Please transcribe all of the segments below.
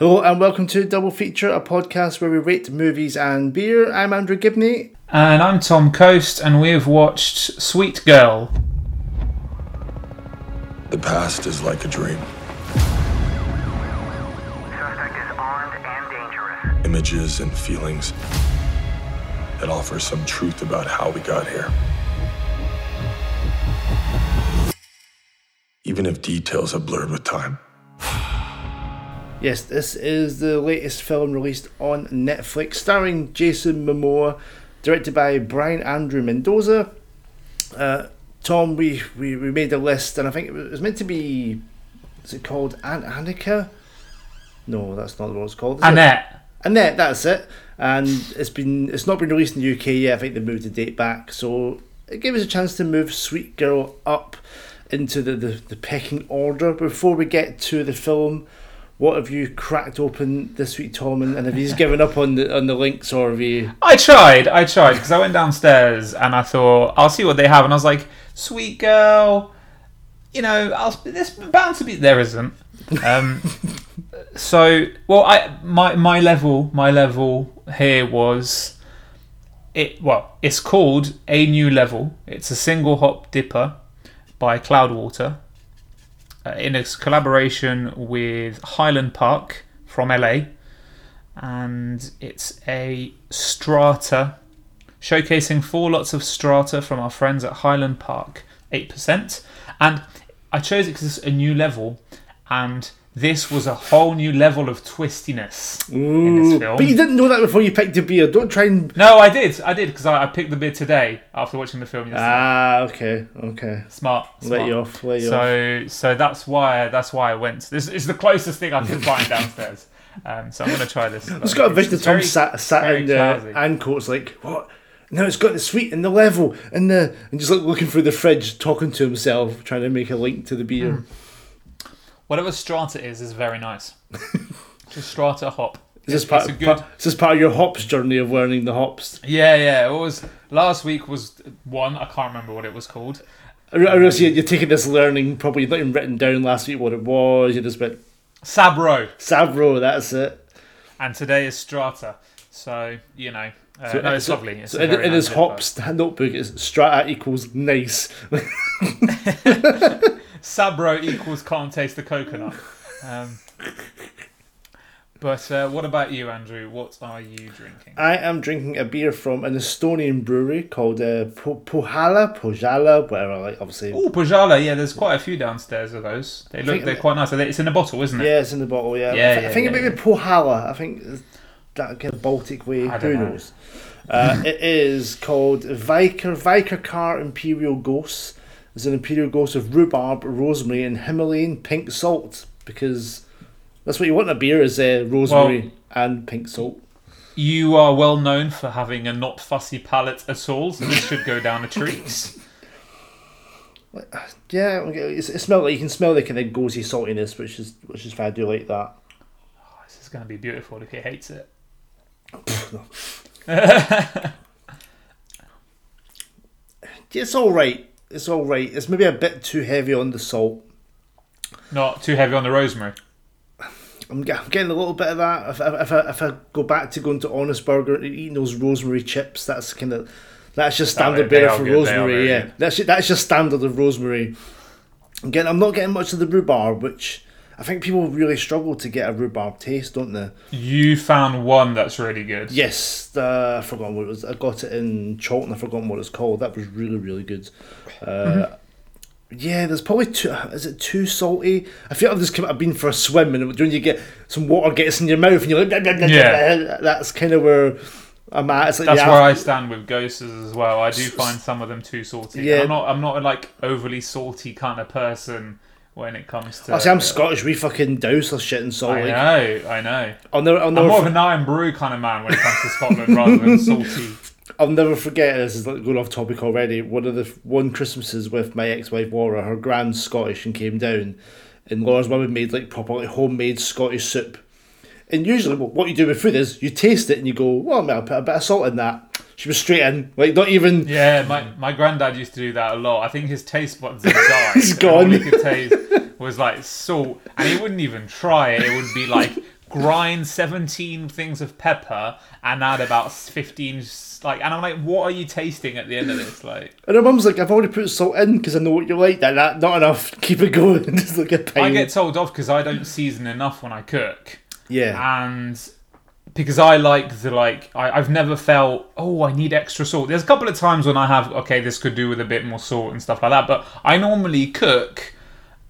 Hello and welcome to Double Feature, a podcast where we rate movies and beer. I'm Andrew Gibney. And I'm Tom Coast, and we've watched Sweet Girl. The past is like a dream. Suspect is armed and dangerous. Images and feelings that offer some truth about how we got here. Even if details have blurred with time. Yes, this is the latest film released on Netflix, starring Jason Momoa, directed by Brian Andrew Mendoza. Uh, Tom, we, we, we made a list, and I think it was meant to be. Is it called An- Annika? No, that's not what it's called. is it? Annette. Annette, that's it. And it's been it's not been released in the UK yet. I think they moved the date back, so it gave us a chance to move Sweet Girl up into the, the, the pecking order. Before we get to the film, what have you cracked open this week, Tom? And, and have you given up on the on the links, or have you? I tried, I tried, because I went downstairs and I thought, I'll see what they have. And I was like, Sweet Girl, you know, I'll, there's bound to be. There isn't. Um, so, well, I my my level, my level here was it. Well, it's called a new level. It's a single hop dipper by Cloudwater uh, in a collaboration with Highland Park from LA, and it's a strata showcasing four lots of strata from our friends at Highland Park, eight percent. And I chose it because it's a new level, and this was a whole new level of twistiness in this film. But you didn't know that before you picked the beer. Don't try and. No, I did, I did because I, I picked the beer today after watching the film yesterday. Ah, okay, okay. smart, Let you off. Let you off. So, so that's why that's why I went. This is the closest thing I could find downstairs. Um, so I'm going to try this. It's got a vision of Tom sat, sat in classy. Ancoats like, what? No, it's got the sweet and the level and the and just like looking through the fridge, talking to himself, trying to make a link to the beer. Hmm. Whatever strata is is very nice. Just strata hop. Is this part, good. part- is this part of your hops journey of learning the hops? Yeah, yeah. It was last week was one. I can't remember what it was called. I re- I realize you- you're taking this learning, probably not even written down last week what it was. You just went Sabro, Sabro, that's it. and today is strata. So you know, uh, So- no, it's so- lovely. It's So in, in his hops notebook, it's strata equals nice. Sabro equals can't taste the coconut. Um, but uh, what about you, Andrew? What are you drinking? I am drinking a beer from an Estonian brewery called uh, po- Pohjala, Pohjala, whatever. Like obviously, Oh, Pajala, yeah, there's quite a few downstairs of those. They look, they're quite nice. It's in a bottle, isn't it? Yeah, it's in the bottle. Yeah, Yeah, I, thi- yeah, I think yeah, it may be Pohjala. I think that kind of Baltic way. Who knows? Uh, it is called Viker Viker Car Imperial Gose. It's an Imperial Gose of rhubarb, rosemary, and Himalayan pink salt because that's what you want in a beer is uh, rosemary and pink salt. You are well known for having a not fussy palate at all, so this should go down a treat. Yeah, it smells like you can smell the kind of ghosty saltiness, which is which is fine. I do like that. this is going to be beautiful if he hates it. It's all right. It's all right. It's maybe a bit too heavy on the salt. Not too heavy on the rosemary. I'm, getting a little bit of that. If, if, if, I, if I go back to going to Honest Burger and eating those rosemary chips, that's kind of that's just standard beer for good, rosemary. Yeah, good. that's that's just standard of rosemary. Again, I'm not getting much of the rhubarb, which I think people really struggle to get a rhubarb taste, don't they? You found one that's really good. Yes, uh, I forgot what it was. I got it in Chorlton. I forgotten what it's called. That was really really good. Uh, Mm-hmm. Yeah, there's probably too. Is it too salty? I feel like I've just come. I've been for a swim, and when you get some water gets in your mouth, and you're like, "Blah, blah, blah, blah, Yeah. blah," that's kind of where I'm at. It's like That's the where I stand with goses as well. I do find some of them too salty. Yeah. I'm not. I'm not a, like overly salty kind of person when it comes to. I say I'm Scottish. We fucking douse our shit in salt. I Like, know. I know. I'll never, I'll I'm never, more of a Nine Brew kind of man when it comes to Scotland rather than salty. I'll never forget. This is like going off topic already. One of the one Christmases with my ex-wife Laura, her grand's Scottish and came down, and Laura's mum had made like proper like homemade Scottish soup. And usually, what what you do with food is you taste it and you go, "Well, man, I'll put a bit of salt in that." She was straight in, like not even. Yeah, my, my granddad used to do that a lot. I think his taste buds had died. He's and All gone. he could taste was like salt, and he wouldn't even try it. It would be like grind 17 things of pepper and add about fifteen. like and i'm like what are you tasting at the end of this like And her mum's like, I've already put salt in because I know what you like. That, that not enough. Keep it going. Just like a pint. i get told off because i don't season enough when i cook yeah. and because I like the like I, I've never felt oh I need extra salt. There's a couple of times when I have okay this could do with a bit more salt and stuff like that, but I normally cook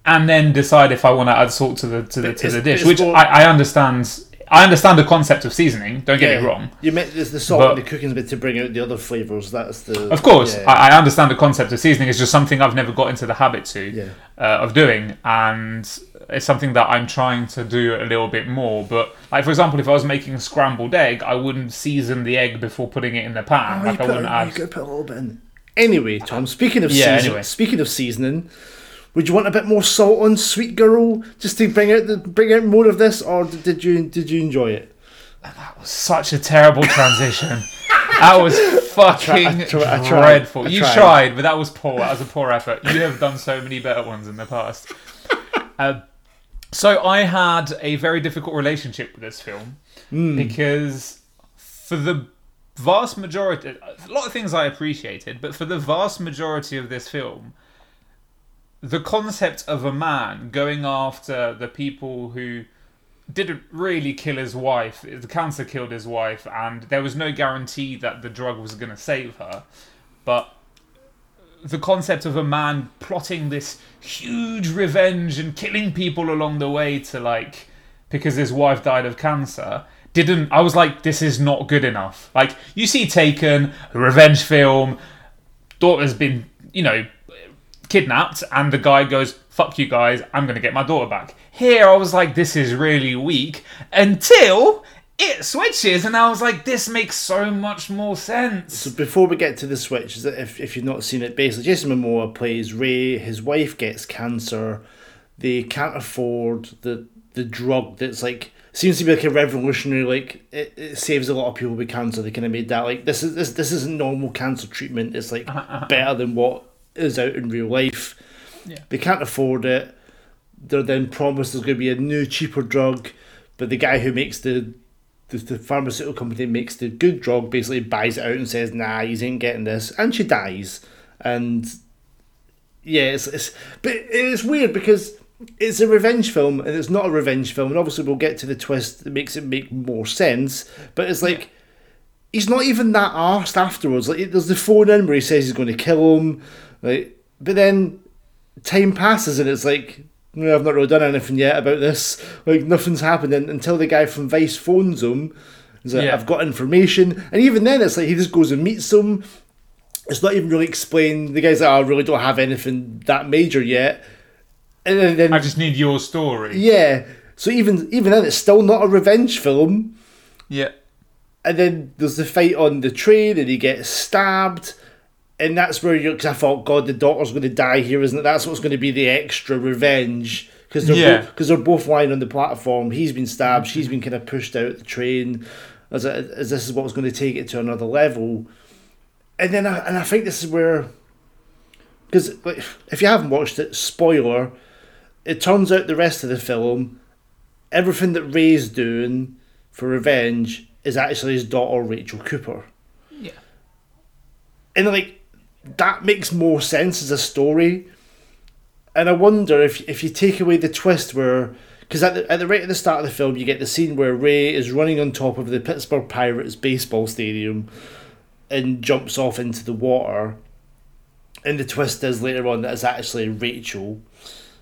and then decide if I want to add salt to the to the to the dish, which more- I, I understand. I understand the concept of seasoning. Don't get yeah. me wrong. You meant there's the salt But- in the cooking's bit to bring out the other flavours. That's the. Of course, Yeah. I, I understand the concept of seasoning. It's just something I've never got into the habit to Yeah. uh, of doing, and it's something that I'm trying to do a little bit more. But like for example, if I was making a scrambled egg, I wouldn't season the egg before putting it in the pan. Oh, you, like I put, wouldn't you add. gotta put a little bit in. Anyway, Tom. Speaking of Yeah, season, anyway. speaking of seasoning, would you want a bit more salt on Sweet Girl just to bring out the bring out more of this, or did you did you enjoy it? That was such a terrible transition. that was fucking I tri- I dreadful. I you tried. but that was poor. That was a poor effort. You have done so many better ones in the past. Uh, so I had a very difficult relationship with this film Hmm. because for the vast majority, a lot of things I appreciated, but for the vast majority of this film, the concept of a man going after the people who didn't really kill his wife. The cancer killed his wife, and there was no guarantee that the drug was going to save her. But the concept of a man plotting this huge revenge and killing people along the way to like because his wife died of cancer didn't I was like this is not good enough. Like you see Taken, a revenge film, daughter's been, you know, kidnapped and the guy goes fuck you guys i'm gonna get my daughter back here i was like this is really weak until it switches and i was like this makes so much more sense So before we get to the switch, is that if, if you've not seen it, basically Jason Momoa plays Ray. His wife gets cancer. They can't afford the the drug that's like seems to be like a revolutionary. Like it, it saves a lot of people with cancer. They kind of made that like this is this this isn't normal cancer treatment. It's like better than what is out in real life. Yeah. They can't afford it. They're then promised there's going to be a new cheaper drug, but the guy who makes the the, the pharmaceutical company makes the good drug basically buys it out and says, "Nah, you ain't getting this," and she dies. And yeah, it's, it's but it's weird because it's a revenge film and it's not a revenge film, and obviously we'll get to the twist that makes it make more sense. But it's like he's not even that arsed afterwards. Like there's the phone in where he says he's going to kill him, like, but then time passes and it's like. No, I've not really done anything yet about this. Like nothing's happened un- until the guy from Vice phones him. He's like, Yeah. I've got information, and even then, it's like he just goes and meets them. It's not even really explained. The guy's like, "Oh, I really don't have anything that major yet. And then, then i just need your story yeah. So even even then, it's still not a revenge film. yeah And then there's the fight on the train, and he gets stabbed. And that's where you're, because I thought, God, the daughter's going to die here, isn't it? That's what's going to be the extra revenge. Because they're, Yeah. both, cause they're both lying on the platform. He's been stabbed, she's been kind of pushed out the train, as, a, as this is what's going to take it to another level. And then I, and I think this is where, because like, if you haven't watched it, spoiler, it turns out the rest of the film, everything that Ray's doing for revenge is actually his daughter Rachel Cooper. yeah And like that makes more sense as a story. And I wonder if if you take away the twist where because at the, at the right at the start of the film you get the scene where Ray is running on top of the Pittsburgh Pirates baseball stadium and jumps off into the water. And the twist is later on that it's actually Rachel.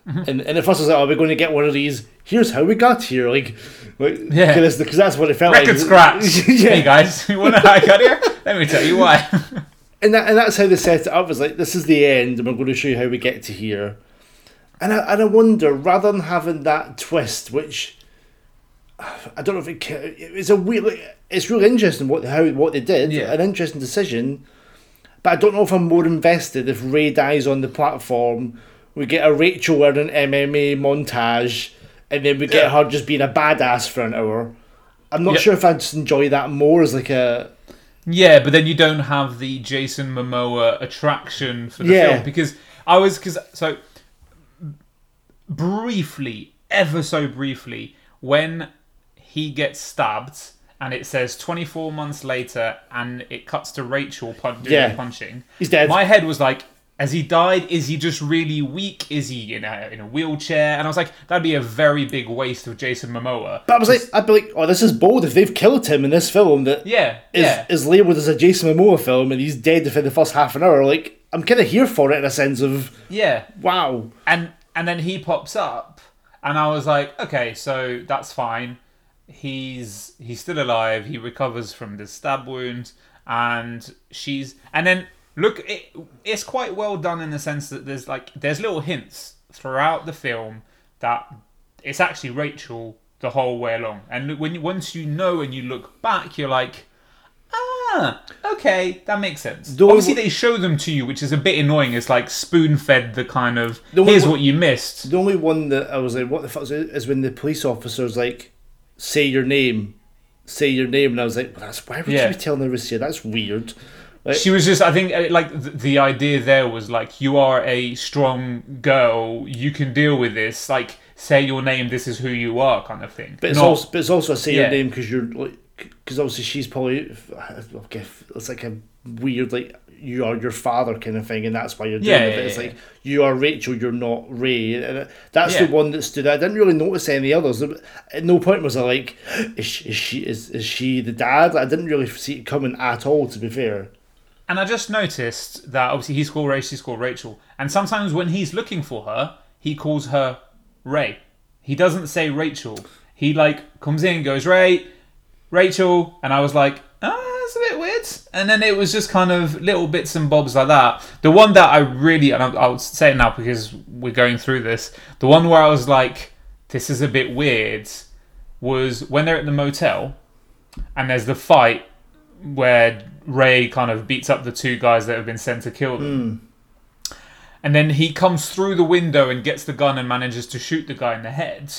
Mm-hmm. And and at first I was like, oh, we're going to get one of these. Here's how we got here, like, like Yeah. because that's what it felt record like. scratch yeah. hey guys you want to hack out here let me tell you why and that, and that's how they set it up. Was like this is the end, and we're going to show you how we get to here. And I and I wonder rather than having that twist, which I don't know if it it's a weird. like, It's really interesting what how what they did. Yeah. An interesting decision, but I don't know if I'm more invested if Ray dies on the platform. We get a Rachel wearing an MMA montage, and then we get Yeah. her just being a badass for an hour. I'm not Yeah. sure if I'd just enjoy that more as like a Yeah, but then you don't have the Jason Momoa attraction for the Yeah. film because I was because so briefly, ever so briefly, when he gets stabbed, and it says 24 months later, and it cuts to Rachel pun- Yeah. punching. He's dead. My head was like, has he died? Is he just really weak? Is he in a, in a wheelchair? And I was like, that'd be a very big waste of Jason Momoa. But I was like, I'd be like, oh, this is bold if they've killed him in this film that Yeah, is, yeah. is labelled as a Jason Momoa film and he's dead within the first half an hour. Like, I'm kind of here for it in a sense of, Yeah. wow. and and then he pops up and i was like okay so that's fine he's he's still alive he recovers from the stab wound and she's and then look it, it's quite well done in the sense that there's like there's little hints throughout the film that it's actually rachel the whole way along and when you, once you know and you look back you're like ah okay that makes sense The obviously only- they show them to you which is a bit annoying it's like spoon fed the kind of The here's one- what you missed The only one that I was like, what the fuck is it? Is when the police officer's like, say your name, say your name. And I was like, well, that's, why would Yeah. you be telling the to That's weird. She was just i think uh, like th- the idea there was like you are a strong girl you can deal with this like say your name this is who you are kind of thing But it's Not- also but it's also a say your name because you're like because obviously she's probably okay, it's like a weird like you are your father kind of thing and that's why you're doing Yeah, it. But it's yeah. like you are Rachel, you're not Ray, and that's Yeah. the one that stood out. I didn't really notice any others. At no point was I like, is she is she, is, is she the dad? I didn't really see it coming at all. To be fair, And I just noticed that obviously he's called Ray, she's called Rachel. And sometimes when he's looking for her, he calls her Ray. He doesn't say Rachel. He like comes in goes, Ray, Rachel. And I was like, ah, that's a bit weird. And then it was just kind of little bits and bobs like that. The one that I really, and I'll, I'll say it now because we're going through this, the one where I was like, this is a bit weird was when they're at the motel and there's the fight where Ray kind of beats up the two guys that have been sent to kill them. Hmm. And then he comes through the window and gets the gun and manages to shoot the guy in the head.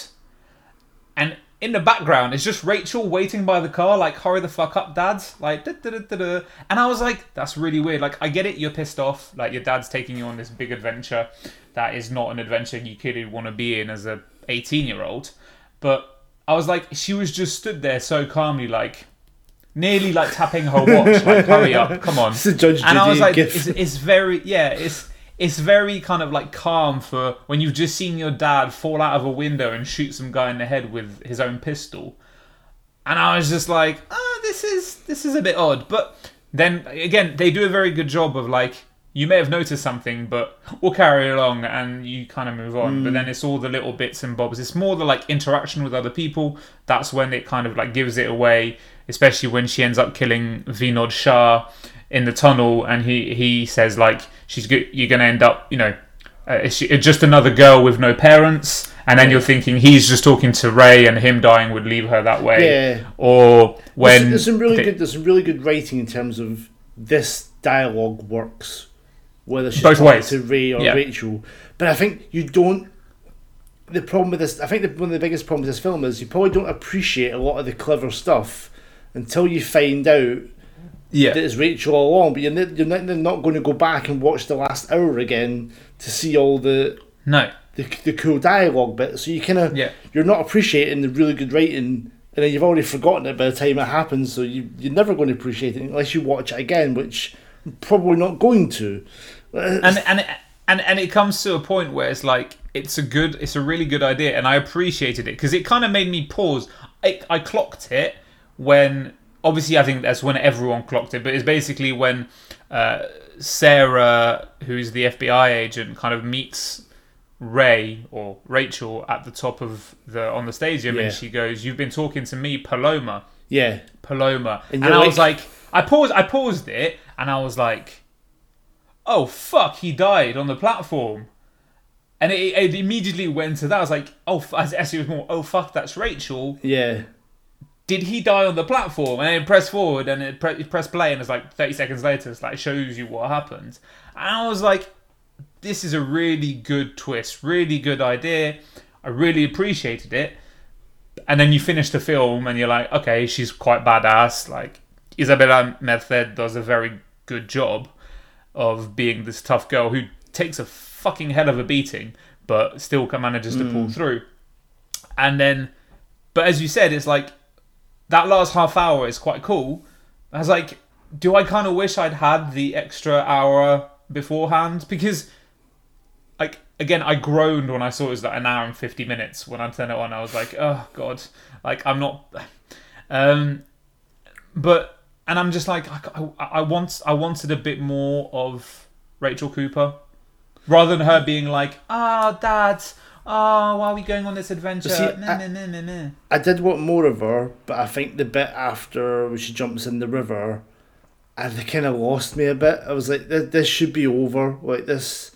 And in the background, it's just Rachel waiting by the car, like, hurry the fuck up, dad. Like, da, da, da, da, da. and I was like, that's really weird. Like, I get it, you're pissed off. Like, your dad's taking you on this big adventure that is not an adventure you could want to be in as a 18 year old. But I was like, she was just stood there so calmly, like, nearly like tapping her watch, like, hurry up, come on. It's a Judge and I was like, it's, it's very, yeah, it's. It's very kind of like calm for when you've just seen your dad fall out of a window and shoot some guy in the head with his own pistol and I was just like, ah, this is this is a bit odd. But then again, they do a very good job of like, you may have noticed something, but we'll carry along and you kind of move on. But then it's all the little bits and bobs. It's more the like interaction with other people. That's when it kind of like gives it away, especially when she ends up killing Vinod Shah in the tunnel, and he he says like, she's go- you're gonna end up, you know. Uh, is she, just another girl with no parents, and then you're thinking he's just talking to Ray, and him dying would leave her that way. Yeah. Or there's, when there's some really they- good there's some really good writing in terms of this dialogue works, whether she's Both talking ways. to Ray or Yeah. Rachel. But I think you don't. The problem with this, I think, the, one of the biggest problems with this film is you probably don't appreciate a lot of the clever stuff until you find out yeah, that it's Rachel all along. But you're, n- you're not, not going to go back and watch the last hour again to see all the no, the, the cool dialogue bit. So you kind of Yeah. you're not appreciating the really good writing, and then you've already forgotten it by the time it happens. So you you're never going to appreciate it unless you watch it again, which I'm probably not going to. And and and and it comes to a point where it's like it's a good, it's a really good idea, and I appreciated it because it kind of made me pause. I, I clocked it when obviously I think that's when everyone clocked it, but it's basically when uh, Sarah, who's the FBI agent, kind of meets Ray or Rachel at the top of the on the stadium, Yeah. and she goes, "You've been talking to me, Paloma." yeah, Paloma. And And, I was like- like, I paused, I paused it, and I was like, oh fuck, he died on the platform. And it, it immediately went to that. I was like, oh, as it was more, oh fuck, that's Rachel. yeah, Did he die on the platform? And then it pressed forward, and it, pre- it pressed play, and it's like thirty seconds later, it's like shows you what happened. And I was like, this is a really good twist, really good idea. I really appreciated it. And then you finish the film and you're like, okay, she's quite badass. Like Isabela Merced does a very good job of being this tough girl who takes a fucking hell of a beating, but still manages to pull through. And then, but as you said, it's like that last half hour is quite cool. I was like, do I kind of wish I'd had the extra hour beforehand? Because, like, again, I groaned when I saw it was like an hour and 50 minutes when I turned it on. I was like, oh, God. Like, I'm not. Um, but, and I'm just like, I, I, I, want, I wanted a bit more of Rachel Cooper. Rather than her being like, ah, oh, dad, oh, why are we going on this adventure? See, Meh, I- meh, meh. I did want more of her, but I think the bit after when she jumps in the river, and they kind of lost me a bit. I was like, this, this should be over. Like this,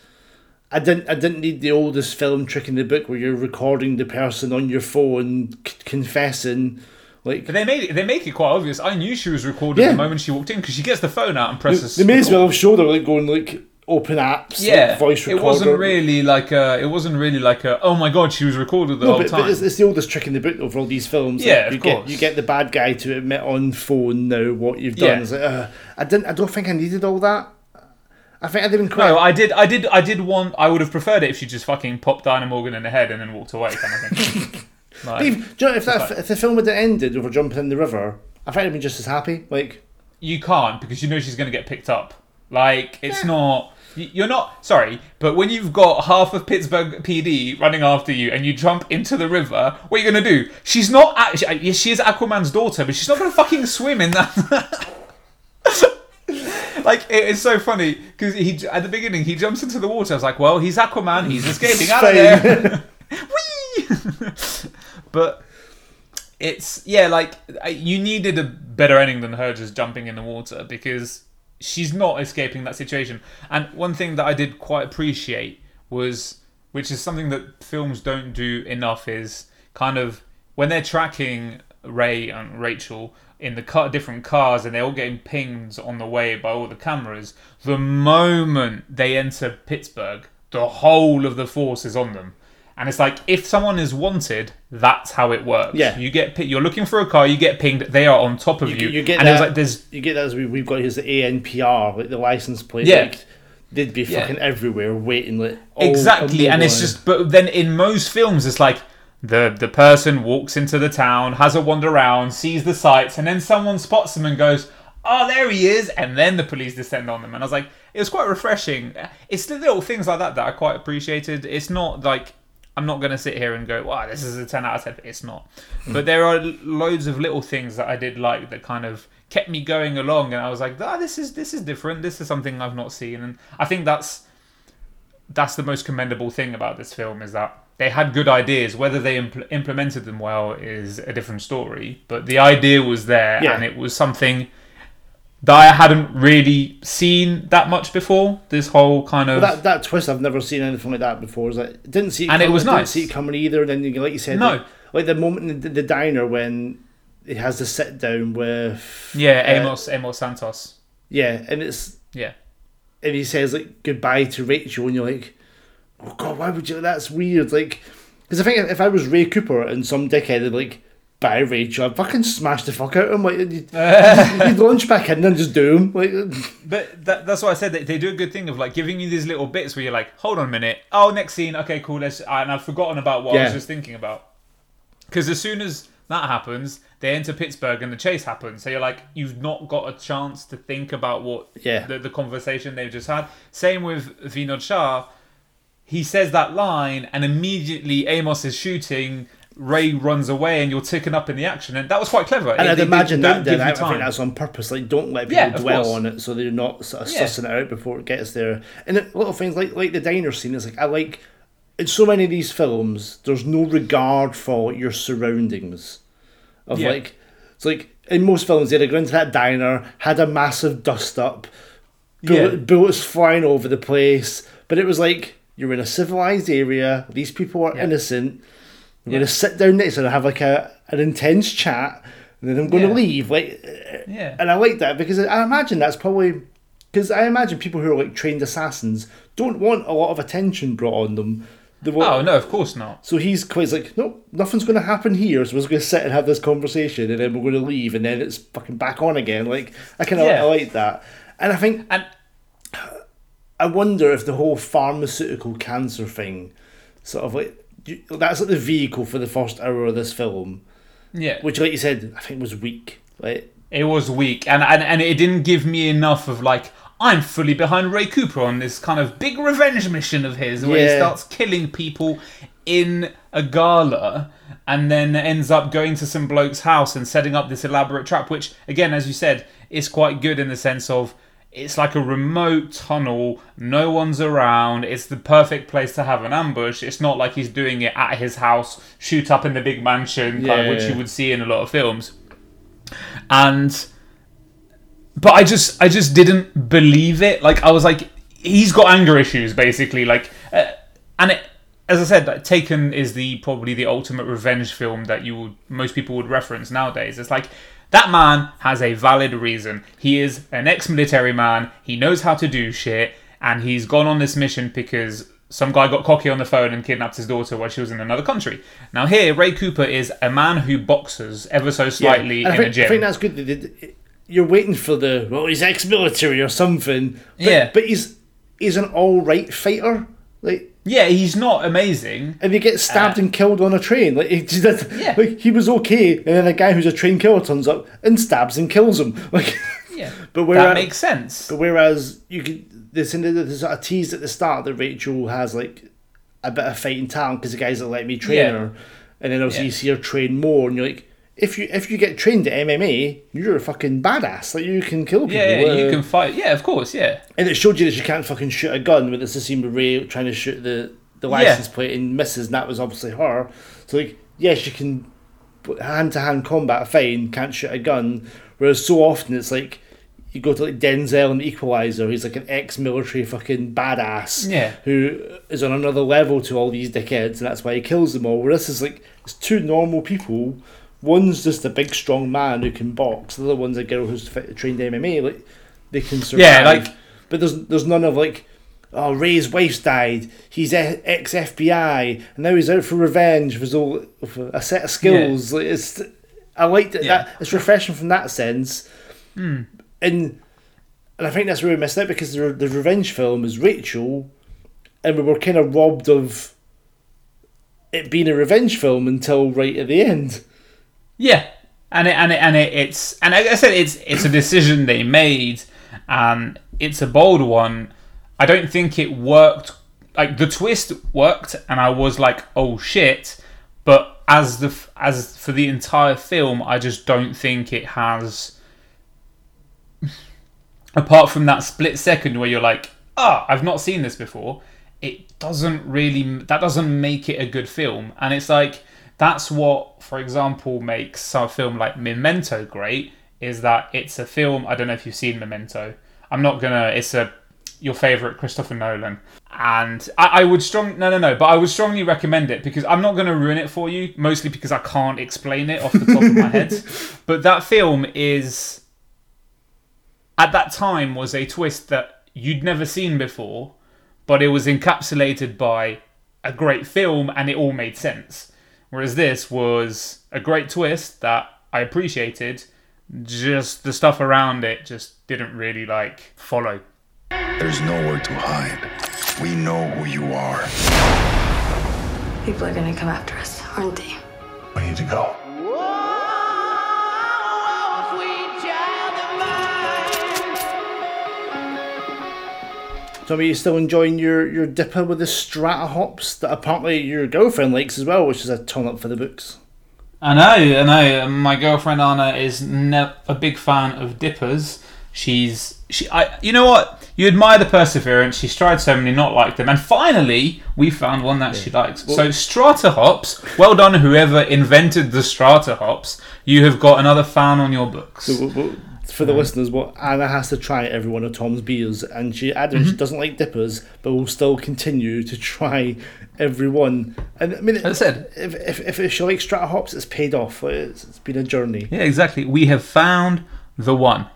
I didn't. I didn't need the oldest film trick in the book where you're recording the person on your phone c- confessing. Like But they made. They make it quite obvious. I knew she was recording Yeah. the moment she walked in because she gets the phone out and presses. they may as well have showed her like going like open apps, Yeah, like, voice recorder. it wasn't really like a. It wasn't really like a. Oh my god, she was recorded the No, whole but, time. but it's, it's the oldest trick in the book of all these films. Yeah, Like, of you get course. you get the bad guy to admit on phone now what you've done. Yeah. It's like, uh, I didn't. I don't think I needed all that. I think I didn't quite. no, I did. I did. I did want. I would have preferred it if she just fucking popped Diana Morgan in the head and then walked away, kind of thing. Dave, do you know, if, that, if the film had ended over jumping in the river, I think I'd been just as happy. Like, you can't because you know she's going to get picked up. Like it's not. You're not sorry, but when you've got half of Pittsburgh PD running after you and you jump into the river, what are you gonna do? She's not. Actually, uh, she is Aquaman's daughter, but she's not gonna fucking swim in that. like it is so funny because he at the beginning he jumps into the water. I was like, well, he's Aquaman. He's escaping out of there. Whee! but it's yeah, like you needed a better ending than her just jumping in the water because she's not escaping that situation. And one thing that I did quite appreciate was, which is something that films don't do enough, is kind of when they're tracking Ray and Rachel in the car, different cars and they're all getting pinged on the way by all the cameras. The moment they enter Pittsburgh, the whole of the force is on them. And it's like if someone is wanted, that's how it works. Yeah. you get you're looking for a car, you get pinged. They are on top of you. you, you get and that. like there's you get that as we, we've got his ANPR, like the license plate. Yeah. Like, they'd be Yeah. fucking everywhere waiting. Like oh, exactly, and it's just. But then in most films, it's like the the person walks into the town, has a wander around, sees the sights, and then someone spots them and goes, "Oh, there he is!" And then the police descend on them. And I was like, it was quite refreshing. It's the little things like that that I quite appreciated. It's not like. I'm not going to sit here and go, wow, this is a 10 out of 10. It's not. But there are loads of little things that I did like that kind of kept me going along. And I was like, ah, this is this is different. This is something I've not seen. And I think that's that's the most commendable thing about this film is that they had good ideas. Whether they impl- implemented them well is a different story. But the idea was there, Yeah. and it was something that I hadn't really seen that much before. This whole kind of Well, that that twist I've never seen anything like that before. Is like didn't see it And it coming, was didn't nice. see it coming either. And then you like you said, No. like, like the moment in the, the diner when he has the sit down with yeah, uh, Amos Amos Santos. yeah, and it's Yeah, and he says like goodbye to Rachel, and you're like, oh god, why would you? That's weird. Like, because I think if I was Ray Cooper and some dickhead like. Bye, Rachel. I'd fucking smash the fuck out of him. Like, you'd, you'd launch back in and just do him. Like, but that, that's why I said that they do a good thing of like giving you these little bits where you're like, hold on a minute. Oh, next scene. Okay, cool. Let's. And I've forgotten about what I was Yeah. just thinking about. Because as soon as that happens, they enter Pittsburgh and the chase happens. So you're like, you've not got a chance to think about what Yeah. the, the conversation they've just had. Same with Vinod Shah. He says that line, and immediately Amos is shooting. Ray runs away, and you're ticking up in the action, and that was quite clever. And They- I'd imagine don't that you I, think that's on purpose. Like, don't let people Yeah, dwell course. on it so they're not sort of uh, Yeah. sussing it out before it gets there. And it, little things like like the diner scene is like I like. In so many of these films, there's no regard for your surroundings. Of Yeah. like, it's like in most films, they'd go into that diner, had a massive dust up, bullet, bullets flying over the place, but it was like you're in a civilized area. These people are Yeah. Innocent. I'm gonna sit down next to and have like a an intense chat, and then I'm going to Yeah. leave. Like, Yeah. and I like that because I imagine that's probably because I imagine people who are like trained assassins don't want a lot of attention brought on them. Oh no, of course not. So he's quite like, no, nothing's going to happen here. So we're just going to sit and have this conversation, and then we're going to leave, and then it's fucking back on again. Like I kind of Yeah. I like that, and I think And I wonder if the whole pharmaceutical cancer thing, sort of like you- that's like the vehicle for the first hour of this film. Yeah. which, like you said, I think was weak. Like, It was weak, and, and and it didn't give me enough of like I'm fully behind Ray Cooper on this kind of big revenge mission of his, where he starts killing people in a gala, and then ends up going to some bloke's house and setting up this elaborate trap. Which, again, as you said, is quite good in the sense of it's like a remote tunnel, no one's around. It's the perfect place to have an ambush. It's not like he's doing it at his house, shoot up in the big mansion, kind of, Yeah, which yeah. you would see in a lot of films and but I just I just didn't believe it. Like I was like, he's got anger issues basically. Like, uh, and it, as I said, like, Taken is the probably the ultimate revenge film that you would most people would reference nowadays. It's like that man has a valid reason. He is an ex-military man. He knows how to do shit, and he's gone on this mission because. Some guy got cocky on the phone and kidnapped his daughter while she was in another country. Now here, Ray Cooper is a man who boxes ever so slightly I in think, a gym. I think that's good. You're waiting for the well, he's ex-military or something. But, Yeah. but he's he's an all right fighter. Like, Yeah, he's not amazing. and he gets stabbed and killed on a train. Like, he, just- Uh, Yeah. like, he was okay, and then a guy who's a train killer turns up and stabs and kills him. Like, Yeah, but that makes sense. but whereas you could there's there's a tease at the start that Rachel has like a bit of fighting talent because the guys that let me train Yeah. her, and then obviously Yeah. you see her train more, and you're like. If you if you get trained at MMA, you're a fucking badass. Like you can kill people. Yeah, yeah, you uh, can fight. Yeah, of course. Yeah, And it showed you that you can't fucking shoot a gun with it's the scene with Ray trying to shoot the, the license plate and misses, and that was obviously her. So like, yes, you can hand to hand combat fine, can't shoot a gun. Whereas so often it's like you go to like Denzel and Equalizer, he's like an ex military fucking badass Yeah. who is on another level to all these dickheads and that's why he kills them all. Where this is like it's two normal people. One's just a big strong man who can box, the other one's a girl who's fit- trained MMA, like they can survive. Yeah, like- but there's there's none of like, oh Ray's wife's died. He's ex FBI, and now he's out for revenge with all with a set of skills. Like it's, I like that. Yeah. That. It's refreshing from that sense. Hmm. And and I think that's where we missed out because the the revenge film is Rachel, and we were kind of robbed of it being a revenge film until right at the end. Yeah, and it, and it, and it, it's and like I said, it's it's a decision they made, and it's a bold one. I don't think it worked. Like the twist worked, and I was like, oh shit. But as the as for the entire film, I just don't think it has. Apart from that split second where you're like, ah, I've not seen this before. It doesn't really. That doesn't make it a good film, and it's like that's what, for example, makes a film like Memento great. Is that it's a film. I don't know if you've seen Memento. I'm not gonna. It's a your favorite Christopher Nolan, and I, I would strong no no no, but I would strongly recommend it because I'm not gonna ruin it for you. Mostly because I can't explain it off the top of my head. But that film is at that time was a twist that you'd never seen before, but it was encapsulated by a great film and it all made sense. Whereas this was a great twist that I appreciated, just the stuff around it just didn't really like follow. There's nowhere to hide. We know who you are. People are gonna come after us, aren't they? We need to go. So, are you still enjoying your, your dipper with the strata hops that apparently your girlfriend likes as well, which is a ton up for the books? I know, I know. My girlfriend Anna is ne- a big fan of dippers. She's she. I. You know what? You admire the perseverance. She's tried so many, not like them, and finally we found one that she likes. so strata hops. Well done, whoever invented the strata hops. You have got another fan on your books. So, w- w- for the listeners, what Anna has to try every one of Tom's beers, and she added Mm-hmm. she doesn't like dippers, but will still continue to try every one. And I mean, As I said. if, if, if she likes strata hops, it's paid off. It's, it's been a journey. Yeah, exactly. We have found the one.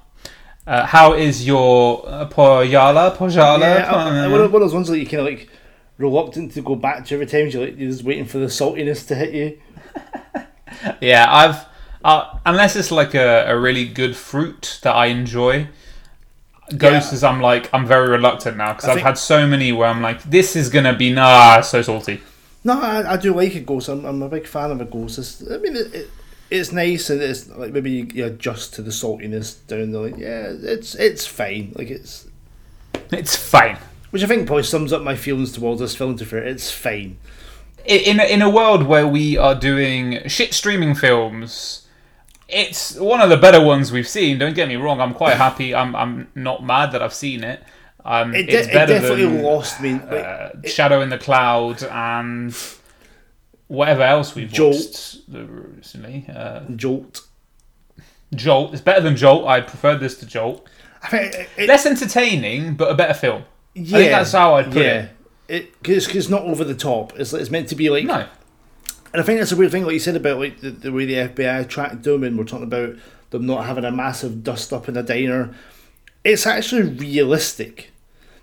Uh, how is your uh, Pojala? Pojala? Yeah, I, I, one, of, one of those ones that you kind of like reluctant to go back to every time. You're like you're just waiting for the saltiness to hit you. Yeah, I've uh, unless it's like a, a really good fruit that I enjoy. Goses, Yeah. is I'm like I'm very reluctant now because I've think- had so many where I'm like this is gonna be nah so salty. No, I, I do like a gose. I'm, I'm a big fan of a gose. It's, I mean, it, it, it's nice and it's like maybe you, you adjust to the saltiness down the line. Yeah, it's it's fine. Like it's It's fine. which I think probably sums up my feelings towards this film. To fair, it's fine. I- In a, in a world where we are doing shit streaming films, it's one of the better ones we've seen. Don't get me wrong. I'm quite happy. I'm I'm not mad that I've seen it. Um, It, it's de- it better definitely than lost me. Uh, Shadow in the Cloud and whatever else we've Jolt. watched recently. Uh, Jolt. Jolt. It's better than Jolt. I prefer this to Jolt. I think it, it, Less entertaining, but a better film. yeah, I think that's how I'd put yeah. it. It because it's not over the top. It's it's meant to be like No. And I think that's a weird thing, like you said about like the, the way the FBI tracked them, and we're talking about them not having a massive dust up in a diner. It's actually realistic.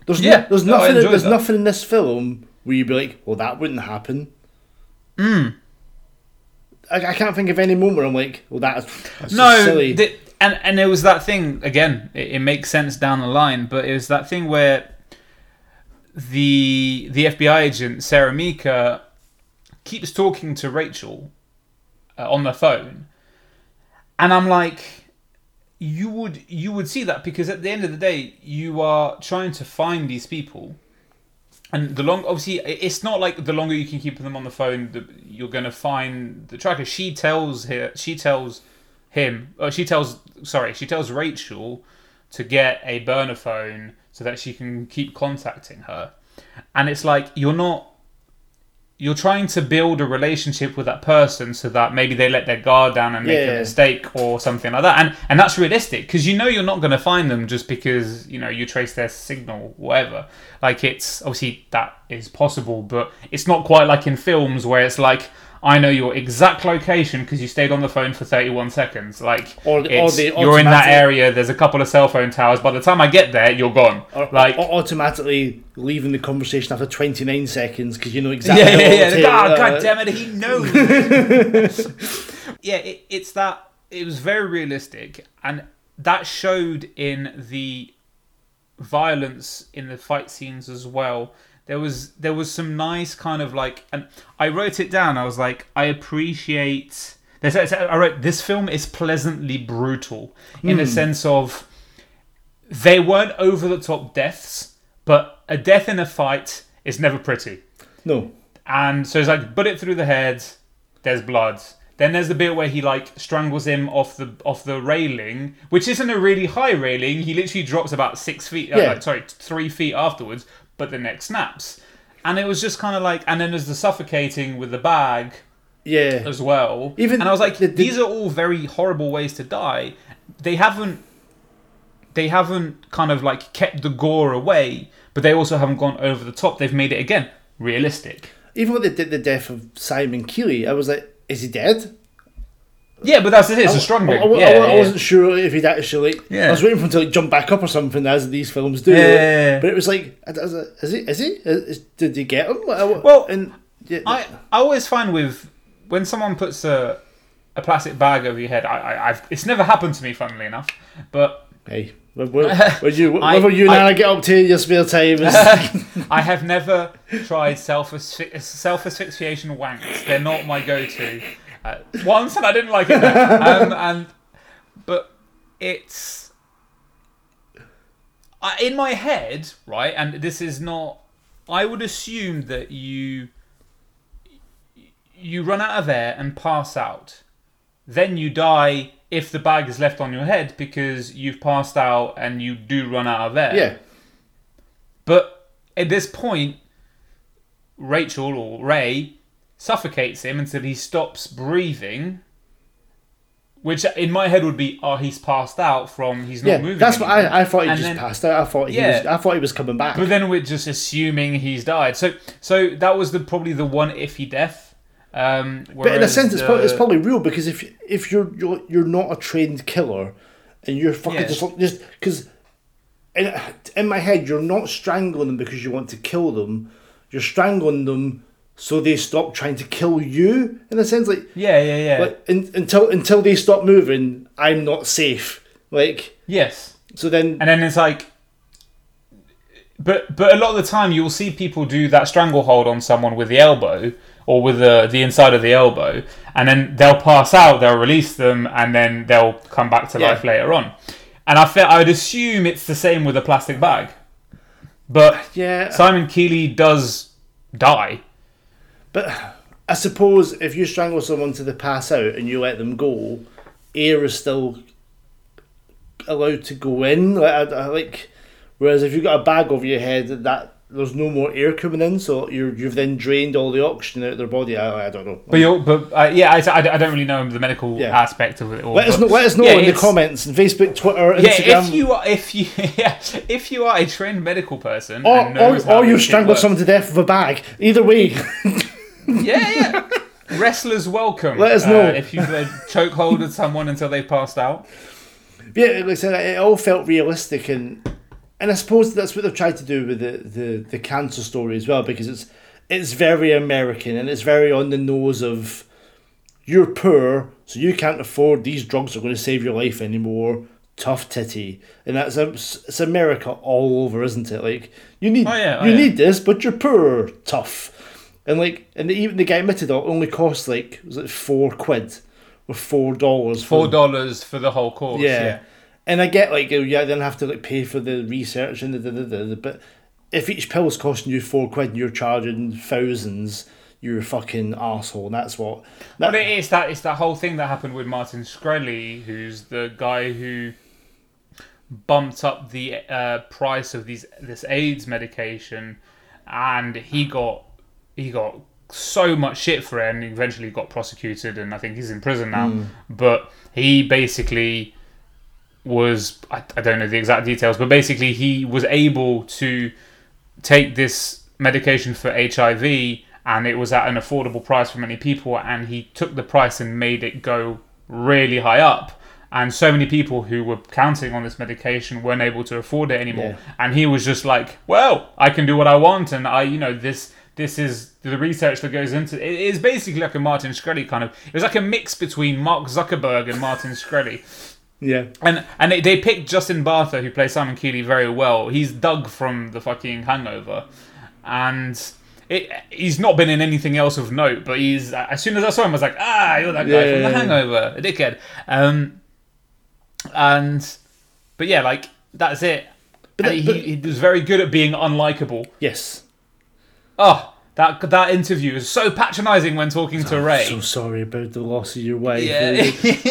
There's Yeah, no, there's no, nothing. there's that. nothing in this film where you'd be like, "Well, that wouldn't happen." Hmm. I, I can't think of any moment where I'm like, "Well, that's, that's no, silly." the- and and it was that thing again. It, it makes sense down the line, but it was that thing where the the FBI agent Sarah Meeker keeps talking to Rachel uh, on the phone, and I'm like, you would you would see that because at the end of the day, you are trying to find these people. And the long, obviously, it's not like the longer you can keep them on the phone, the, you're going to find the tracker. She tells her, she tells him, or she tells, sorry, she tells Rachel to get a burner phone so that she can keep contacting her. And it's like you're not, you're trying to build a relationship with that person so that maybe they let their guard down and make a Yeah. mistake or something like that. And and that's realistic because you know you're not going to find them just because you know you trace their signal, whatever. Like it's obviously that is possible, but it's not quite like in films where it's like. I know your exact location because you stayed on the phone for 31 seconds. Like, Or- or it's- the you're in that area. There's a couple of cell phone towers. By the time I get there, you're gone. or, like, or automatically leaving the conversation after 29 seconds because you know exactly. yeah, yeah. The- take. God, Uh, God damn it, he knows. yeah, it, it's that. It was very realistic, and that showed in the violence in the fight scenes as well. There was there was some nice kind of like, and I wrote it down. I was like, I appreciate. There's, I wrote this film is pleasantly brutal in the sense of they weren't over the top deaths, but a death in a fight is never pretty. No. And so it's like bullet through the head, there's blood. Then there's the bit where he like strangles him off the off the railing, which isn't a really high railing. He literally drops about six feet, uh, Yeah. like, sorry, three feet afterwards, but the neck snaps. And it was just kind of like, and then there's the suffocating with the bag Yeah. as well. Even and I was like, the- the- these are all very horrible ways to die. They haven't, they haven't kind of like kept the gore away, but they also haven't gone over the top. They've made it again realistic. Even when they did the death of Simon Keeley, I was like, is he dead? Yeah, but that's it. It's a strong I. I, I- yeah, I yeah. wasn't sure if he'd actually. Yeah. I was waiting for him to like jump back up or something, as these films do. Yeah. But it was like, was like, is he? Is he? Is, did he get him? Well, and yeah, I, I always find with when someone puts a a plastic bag over your head, I, I I've it's never happened to me, funnily enough. But hey, when you, I- you and I- I get up to in your spare time, I have never tried self self asphyxiation wanks. They're not my go to. Uh, once and I didn't like it. Um, and but it's I, in my head, right? And this is not. I would assume that you you run out of air and pass out. Then you die if the bag is left on your head because you've passed out and you do run out of air. yeah, But at this point, Rachel or Ray suffocates him until he stops breathing. Which in my head would be, oh, he's passed out from he's not yeah. moving. That's what. I, I thought he And just then- passed out. I thought he Yeah. was. I thought he was coming back. But then we're just assuming he's died. So, so that was the probably the one iffy death. Um, But in a sense, it's, probably, it's probably real because if if you're you're, you're not a trained killer, and you're fucking Yeah. just just because in in my head you're not strangling them because you want to kill them, you're strangling them so they stop trying to kill you. In a sense, like yeah, yeah, yeah. like in, until until they stop moving, I'm not safe. Like yes. so then And then it's like, but but a lot of the time you'll see people do that stranglehold on someone with the elbow or with the the inside of the elbow, and then they'll pass out. They'll release them, and then they'll come back to Yeah. life later on. And I feel I'd assume it's the same with a plastic bag, but Yeah. Simon Keeley does die. But I suppose if you strangle someone to the pass out and you let them go, air is still allowed to go in. Like, I, I like, whereas if you've got a bag over your head, that there's no more air coming in, so you're you've then drained all the oxygen out of their body. I, I don't know. But you're, but uh, yeah, I, I, I don't really know the medical Yeah. aspect of it. All, let us know. Let us know yeah, in the comments, on Facebook, Twitter, Yeah, Instagram. if you are, if you yeah, if you are a trained medical person, or, and or, or you strangled someone to death with a bag. Either way, Yeah, yeah. Wrestlers welcome. Let us know. uh, if you've uh, chokeholded someone until they've passed out. yeah, like I said, it all felt realistic, and and I suppose that's what they've tried to do with the, the, the cancer story as well, because it's it's very American and it's very on the nose of you're poor, so you can't afford these drugs are going to save your life anymore. Tough titty, and that's a, it's America all over, isn't it? Like you need Oh, yeah, oh, you yeah. need this, but you're poor. Tough, and like and even the guy admitted it only cost like was it four quid or four dollars Four dollars for the whole course. yeah. Yeah. And I get like, oh, yeah, then have to like pay for the research and the, the, the, the, but if each pill is costing you four quid and you're charging thousands, you're a fucking asshole. And that's what. That, But it is that it's that whole thing that happened with Martin Shkreli, who's the guy who bumped up the uh, price of these this AIDS medication, and he got he got so much shit for it, and eventually got prosecuted, and I think he's in prison now. Hmm. But he basically was I, I don't know the exact details, but basically he was able to take this medication for HIV and it was at an affordable price for many people and he took the price and made it go really high up and so many people who were counting on this medication weren't able to afford it anymore Yeah. and he was just like well I can do what I want and I you know this this is the research that goes into it is basically like a Martin Shkreli kind of it was like a mix between Mark Zuckerberg and Martin Shkreli yeah. and and they, they picked Justin Bartha, who plays Simon Keeley, very well. He's Doug from the fucking Hangover, and it, he's not been in anything else of note. But he's as soon as I saw him, I was like, ah, you're that guy Yeah, from yeah, the. Hangover, a dickhead. Um, and but yeah, like that's it. But that- he, but- he was very good at being unlikable. Yes. Oh, that that interview is so patronising when talking to Ray. I'm so sorry about the loss of your wife. Yeah.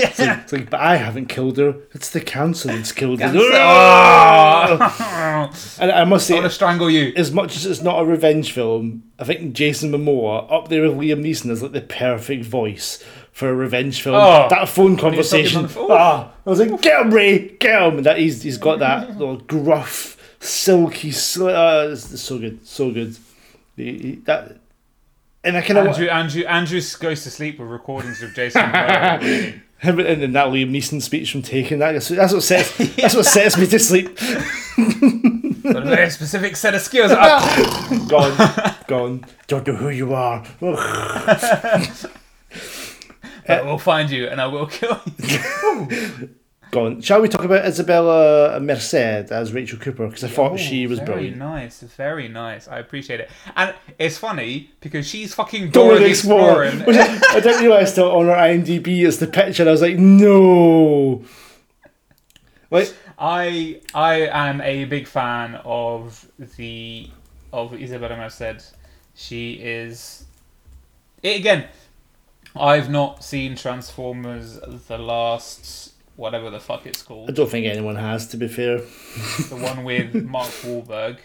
It's like, it's like, but I haven't killed her. It's the cancer that's killed her. Oh! And I must say, I want to strangle you. as much as it's not a revenge film, I think Jason Momoa up there with Liam Neeson is like the perfect voice for a revenge film. Oh. that phone he was talking conversation. on the phone. Ah, I was like, get him, Ray, get him. And that he's he's got that little gruff, silky. sl- Uh, it's so good, so good. He- he- that, and I kind of Andrew, Andrew, Andrew goes to sleep with recordings of Jason. Momoa reading. him and, and that Liam Neeson speech from Taken. That, that's, that's what sets that's what sets me to sleep. Got a very specific set of skills. Gone, gone. Don't know who you are. I will find you and I will kill you. Gone. Shall we talk about Isabela Merced as Rachel Cooper? Because I thought she was very brilliant. nice, very nice. I appreciate it, and it's funny because she's fucking Dora the Explorer. I, didn't realise till on her IMDb it's the picture. I was like, no. Like, I I am a big fan of the of Isabela Merced. She is it, again. I've not seen Transformers the last whatever the fuck it's called. I don't think anyone has, to be fair. the one with Mark Wahlberg.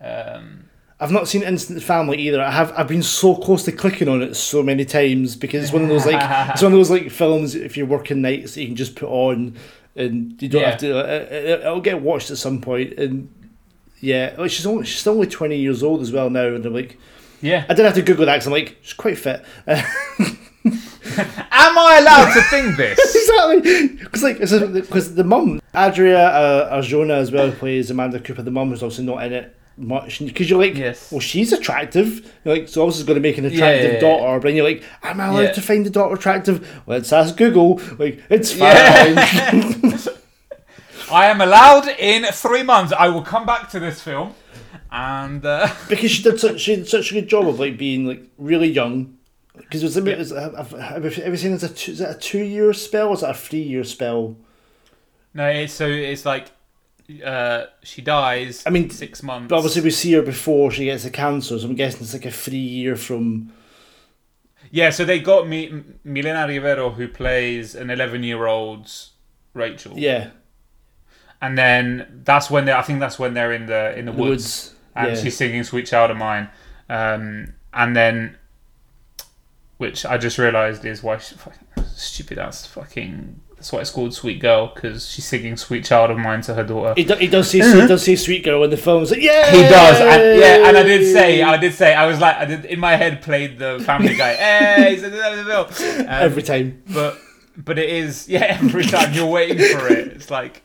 Um, I've not seen Instant Family either. I have. I've been so close to clicking on it so many times because it's one of those like it's one of those like films. If you're working nights, you can just put on, and you don't Yeah. have to. Uh, it, it'll get watched at some point, and yeah, like she's only she's only twenty years old as well now, and I'm like, yeah. I didn't have to Google that because I'm like, she's quite fit. Am I allowed to think this? exactly, because like because the mum Adria uh, Arjona as well plays Amanda Cooper. The mum is also not in it much because you're like, Yes. well, she's attractive. You're like, so obviously going to make an attractive yeah, yeah. daughter, but then you're like, am I allowed Yeah. to find the daughter attractive? Let's ask Google. Like, it's fine. Yeah. I am allowed in three months. I will come back to this film, and uh, because she did such she did such a good job of like being like really young, Because was, it, was, have, have, have you ever seen it's a two, is it a two year spell or is it a three year spell? No, it's so it's like uh, she dies. I mean, six months. But obviously, we see her before she gets the cancer, so I'm guessing it's like a three year from. Yeah, so they got me Milena Rivero who plays an 11 year old's Rachel. Yeah, and then that's when they I think that's when they're in the in the, the woods, woods. and yeah. she's singing "Sweet Child of Mine," um, and then which I just realised is why she, stupid ass fucking. That's why it's called Sweet Girl because she's singing "Sweet Child of Mine" to her daughter. He, do, he does say he does see sweet girl in the. It's like yeah, He does, and, yeah, and I did say, I did say, I was like, I did in my head played the Family Guy, hey, he's in the film. Um, every time. but but it is yeah every time you're waiting for it it's like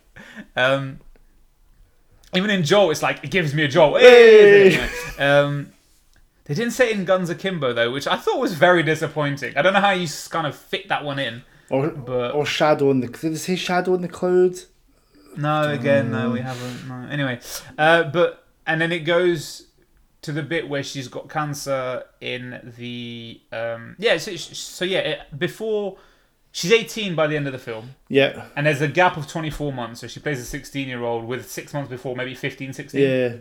um even in Jolt it's like it gives me a jolt Hey! um they didn't say it in Guns Akimbo though which I thought was very disappointing I don't know how you kind of fit that one in Or But- or shadow in the. Did they say shadow in the cloud? no again no we haven't no anyway uh but and then it goes to the bit where she's got cancer in the um yeah so, so yeah it, before she's 18 by the end of the film Yeah, And there's a gap of 24 months, so she plays a 16 year old with six months before, maybe 15, 16. yeah.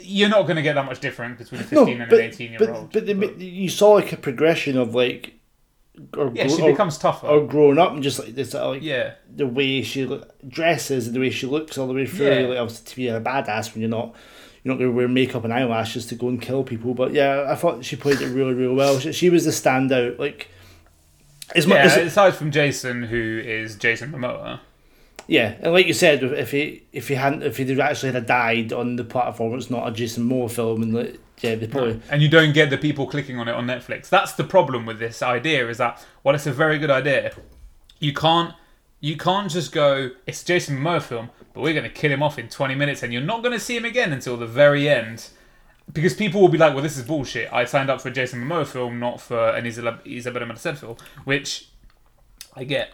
You're not going to get that much difference between a No, 15 and but an 18 year but, old. but, the, you saw like a progression of like. Or, yeah, grow- she or- becomes tougher. or growing up and just like this like yeah. the way she dresses and the way she looks all the way through. Yeah. Like obviously to be a badass when you're not you're not going to wear makeup and eyelashes to go and kill people. But yeah, I thought she played it really really well. She, she was the standout. Like as much Yeah, as aside from Jason, who is Jason Momoa. Yeah, and like you said, if he if he hadn't if he actually had died on the platform, it's not a Jason Momoa film, and like, yeah, they probably And you don't get the people clicking on it on Netflix. That's the problem with this idea is that, while it's a very good idea, you can't. You can't just go, it's Jason Momoa film, but we're going to kill him off in 20 minutes and you're not going to see him again until the very end. because people will be like, "Well, this is bullshit. I signed up for a Jason Momoa film, not for an Isabela, Isabela Merced film," which I get.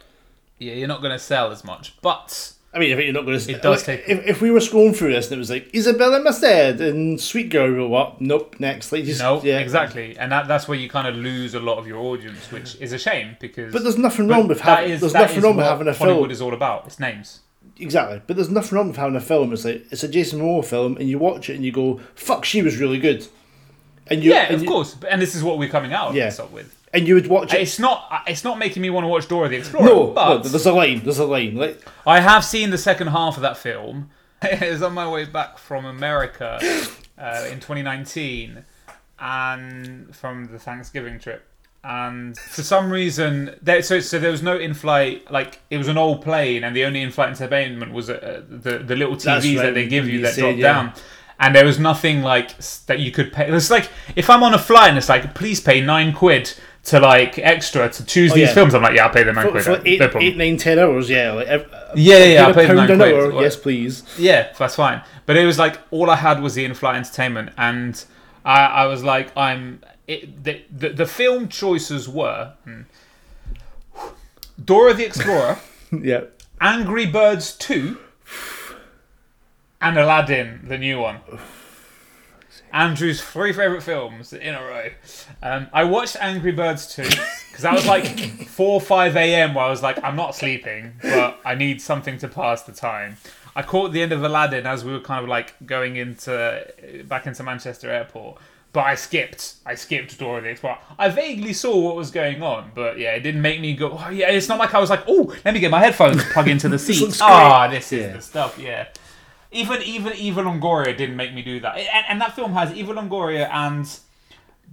Yeah, you're not going to sell as much, but I mean, I think you're not going to. It does take- If, if we were scrolling through this and it was like Isabela Merced and Sweet Girl, we'll what? Nope. Next, like just no, yeah. exactly, and that, that's where you kind of lose a lot of your audience, which is a shame because. But there's nothing wrong with having. is- There's nothing wrong with having a Hollywood film. is all about. It's names. Exactly, but there's nothing wrong with having a film. It's like it's a Jason Momoa film, and you watch it and you go, "Fuck, she was really good," and you Yeah, and of you, course, and this is what we're coming out of Yeah. this up with. And you would watch it. It's not. It's not making me want to watch Dora the Explorer. no, but no, there's a line. There's a line. Like I have seen the second half of that film. it was on my way back from America uh, in 2019 and from the Thanksgiving trip. And for some reason, there, so so there was no in-flight. Like it was an old plane, and the only in-flight entertainment was uh, the the little TVs right, that they give you you that drop yeah. down. And there was nothing like that you could pay. It was like if I'm on a flight and it's like, please pay nine quid to like extra to choose Oh, these yeah. films. I'm like, yeah, I'll pay the nine for, quid. for no eight, problem. eight, nine, ten hours. Yeah, like Yeah, yeah, yeah, I paid the nine quid. hour. Yes, please. Yeah, that's fine. But it was like all I had was the in-flight entertainment, and I, I was like, I'm. It, the, the the film choices were hmm, Dora the Explorer, Yeah, Angry Birds Two, and Aladdin, the new one. Andrew's three favorite films in a row. Um, I watched Angry Birds 2 because that was like 4 or 5 a.m. where I was like, I'm not sleeping, but I need something to pass the time. I caught the end of Aladdin as we were kind of like going into back into Manchester Airport, but I skipped. I skipped Dora the Explorer. I vaguely saw what was going on, but yeah, it didn't make me go. Oh yeah, it's not like I was like, oh, let me get my headphones plug into the seat. Ah, this is Yeah. the stuff. Yeah. Even even Eva Longoria didn't make me do that, and, and that film has Eva Longoria and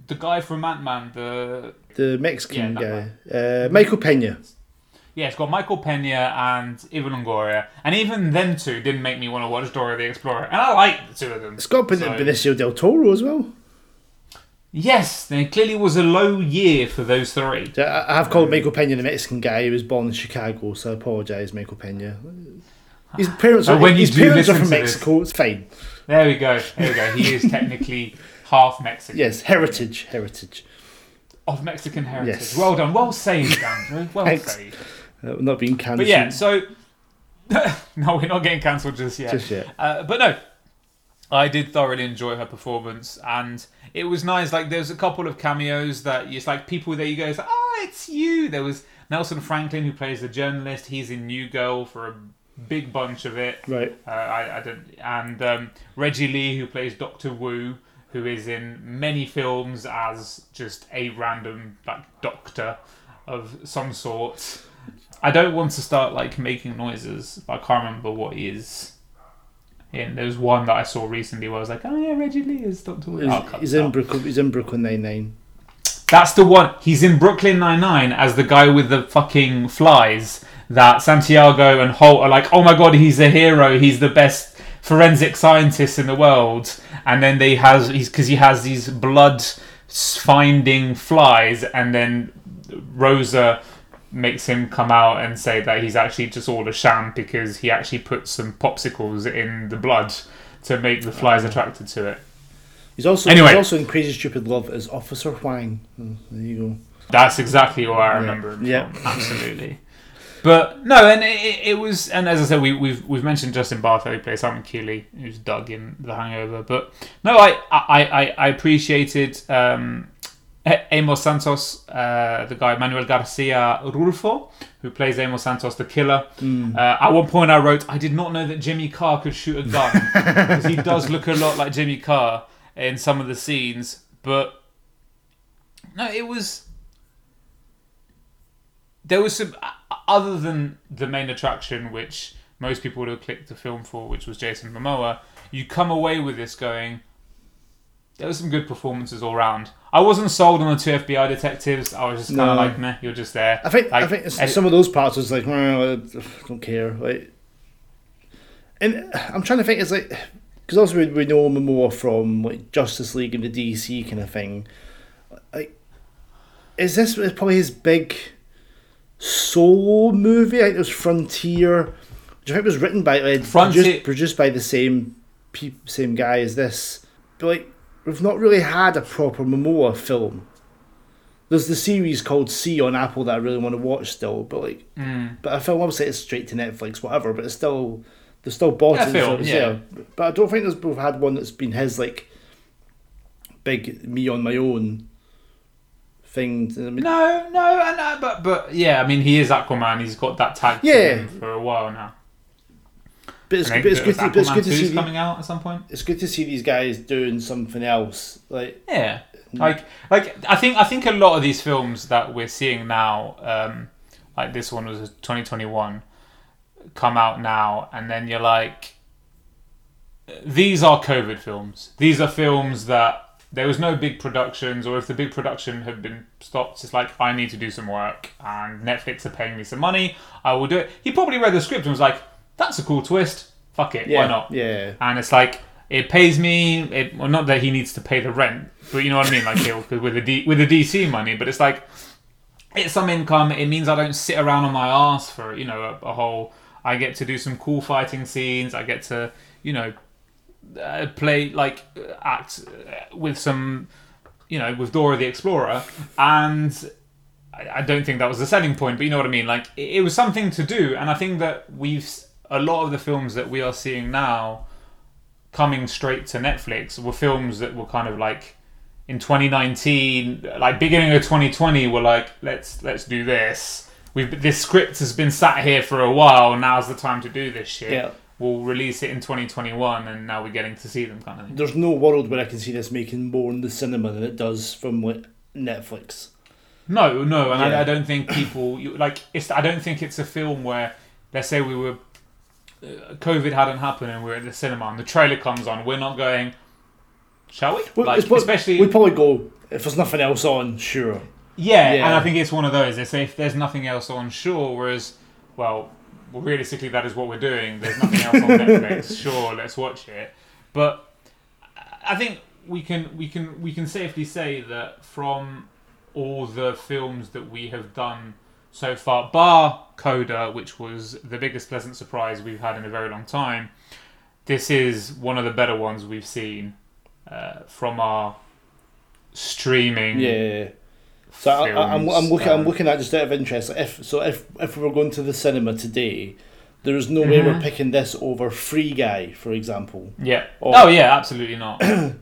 the guy from Ant Man. The the Mexican Yeah, guy, uh, Michael Pena. yeah, it's got Michael Pena and Eva Longoria, and even them two didn't make me want to watch Dora the Explorer, and I like the two of them. It's got So- Benicio del Toro as well. Yes, there clearly was a low year for those three. I I have called Michael Pena the Mexican guy. He was born in Chicago, so I apologise, Michael Pena. His parents are, when his parents are from Mexico. It's fine. There we go. There we go. He is technically half Mexican. Yes, heritage, heritage. Of Mexican heritage. Yes. Well done. Well saved, Andrew. Well Thanks. saved. Uh, not being cancelled. But yeah, so no, we're not getting cancelled just yet. Just yet. Uh, but no, I did thoroughly enjoy her performance, and it was nice. Like, there's a couple of cameos that it's like people that you go, it's like, "Oh, it's you." There was Nelson Franklin who plays the journalist. He's in New Girl for a big bunch of it. Right. Uh, I, I don't. And um, Reggie Lee who plays Doctor Wu, who is in many films as just a random like doctor of some sort. I don't want to start like making noises, but I can't remember what he is. in. There was one that I saw recently where I was like, "Oh yeah, Reggie Lee is Doctor Wu." He's, I'll he's in. Brooklyn. He's in Brooklyn Nine Nine. That's the one. He's in Brooklyn Nine Nine as the guy with the fucking flies. That Santiago and Holt are like, oh my god, he's a hero. He's the best forensic scientist in the world. And then they has he's because he has these blood finding flies, and then Rosa makes him come out and say that he's actually just all a sham because he actually put some popsicles in the blood to make the flies attracted to it. He's also Anyway. he's also in Crazy Stupid Love as Officer Huang. Hmm, There you go. That's exactly what I remember. him Yeah. absolutely. But no, and it, it- it was, and as I said, we, we've we've mentioned Justin Bartha who plays Simon Keeley, who's Doug in The Hangover. But no, I I I, I appreciated um, Amos Santos, uh, the guy Manuel Garcia Rulfo, who plays Amos Santos, the killer. Uh, at one point, I wrote, I did not know that Jimmy Carr could shoot a gun because he does look a lot like Jimmy Carr in some of the scenes, but no, it was there was some other than the main attraction, which most people would have clicked the film for, which was Jason Momoa. You come away with this going. There were some good performances all round. I wasn't sold on the two FBI detectives. I was just kind No. of like, meh, you're just there. I think I think some of those parts was like, well, I don't care. Like, and I'm trying to think. It's like because also we, we know Momoa from like Justice League and the DC kind of thing. Like, is this probably his big solo movie? I think it was Frontier, which I think was written by like, Frontier- produced, produced by the same pe- same guy as this. But like, we've not really had a proper Momoa film. There's the series called See on Apple that I really want to watch still, but like, Mm. but I film obviously it's straight to Netflix, whatever. But it's still there's still bought Yeah, it, film, so it's yeah. But I don't think there's we've had one that's been his like big me on my own thing. I mean, No, no, and uh, but but yeah, I mean, he is Aquaman. He's got that tag to Yeah. him for a while now. but it's, but it's good. To, but it's good to see. coming out at some point. It's good to see these guys doing something else. Like Yeah, like like I think I think a lot of these films that we're seeing now, um, like this one was 2021, come out now, and then you're like, these are COVID films. These are films that there was no big productions, or if the big production had been stopped, it's like I need to do some work, and Netflix are paying me some money. I will do it. He probably read the script and was like, "That's a cool twist. Fuck it, yeah, why not?" Yeah, and it's like it pays me. It well, not that he needs to pay the rent, but you know what I mean. Like he'll, with the D, with the DC money, but it's like it's some income. It means I don't sit around on my ass for you know a, a whole. I get to do some cool fighting scenes. I get to you know uh, play like uh, act uh, with some you know with Dora the Explorer and. I I don't think that was the selling point, but you know what I mean. Like it, it was something to do, and I think that we've a lot of the films that we are seeing now coming straight to Netflix were films that were kind of like in 2019, like beginning of 2020, were like let's let's do this. We've this script has been sat here for a while. Now's the time to do this shit. Yeah. We'll release it in 2021, and now we're getting to see them kind of thing. there's no world where I can see this making more in the cinema than it does from like Netflix. No, no, and Yeah. I, I don't think people you, like. It's I don't think it's a film where, let's say we were, uh, COVID hadn't happened and we're at the cinema and the trailer comes on. We're not going. Shall we? Well, like, it's what- especially we'd probably go if there's nothing else on. Sure, yeah, Yeah. and I think it's one of those. They say if there's nothing else on, sure. Whereas, well, well, realistically, that is what we're doing. There's nothing else on Netflix. Sure, let's watch it. But I think we can we can we can safely say that from all the films that we have done so far, bar Coda, which was the biggest pleasant surprise we've had in a very long time, this is one of the better ones we've seen uh, from our streaming. yeah. So I, I'm looking. I'm looking at just out of interest. If so, if if we were going to the cinema today, There is no way Mm-hmm. we're picking this over Free Guy, for example. Yeah. Or- oh yeah, absolutely not.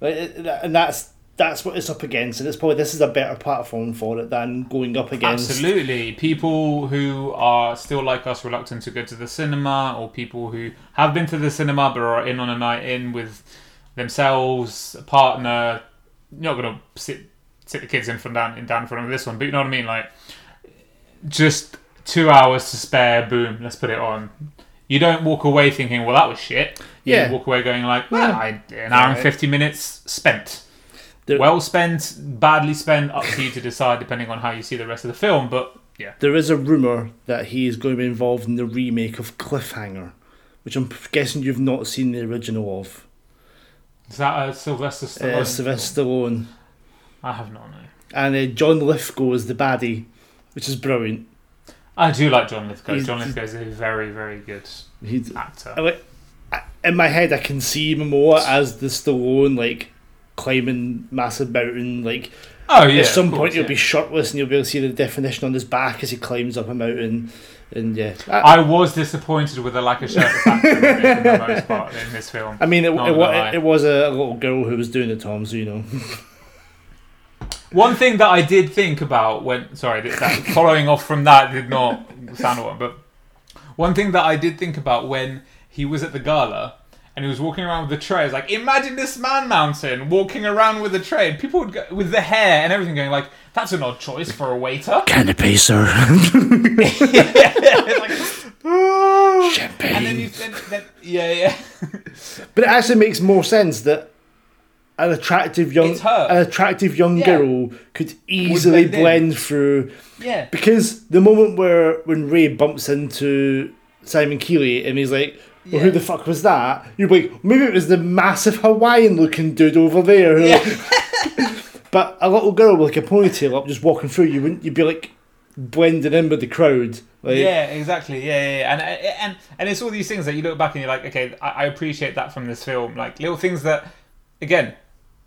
And that's that's what it's up against, and it's probably this is a better platform for it than going up against. Absolutely. People who are still like us, reluctant to go to the cinema, or people who have been to the cinema but are in on a night in with themselves, a partner. You're not gonna sit sit the kids in from down in down in front of this one, but you know what I mean. Like, just two hours to spare. Boom, let's put it on. You don't walk away thinking, "Well, that was shit." You Yeah. walk away going like, "Well, I, an hour and fifty minutes spent." There- well spent, badly spent, up to you to decide depending on how you see the rest of the film. But yeah, There is a rumor that he is going to be involved in the remake of Cliffhanger, which I'm guessing you've not seen the original of. is that a Sylvester Stallone? Uh, Sylvester Stallone. I have not known. And uh, John Lithgow is the baddie, which is brilliant. I do like John Lithgow. He's- John Lithgow is a very, very good He's, actor. I like, in my head, I can see him more as the Stallone, like climbing massive mountain. Like Oh yeah. at some point, he'll yeah. be shirtless, and you'll be able to see the definition on his back as he climbs up a mountain. And yeah, I, I was disappointed with the lack of shirtless acting for the most part in this film. I mean, it, it, lie. it, was a little girl who was doing the Tom, so you know. One thing that I did think about when sorry, that, that following off from that did not sound one, but one thing that I did think about when he was at the gala and he was walking around with the tray, I was like, imagine this man mountain walking around with a tray, and people would go with the hair and everything, going like, that's an odd choice for a waiter. Canopy, sir. It's like, Champagne. and then you, then, then, yeah, yeah. But it actually makes more sense that an attractive young an attractive young Yeah. girl could easily blend in. through Yeah. because the moment where when Ray bumps into Simon Keeley and he's like, well, who the fuck was that? You're like, maybe it was the massive Hawaiian looking dude over there. who- but a little girl with like a ponytail up just walking through, you wouldn't you'd be like blending in with the crowd. Like, Yeah, exactly. Yeah, yeah, yeah. And uh, and and it's all these things that you look back and you're like, okay, I, I appreciate that from this film. Like little things that, again,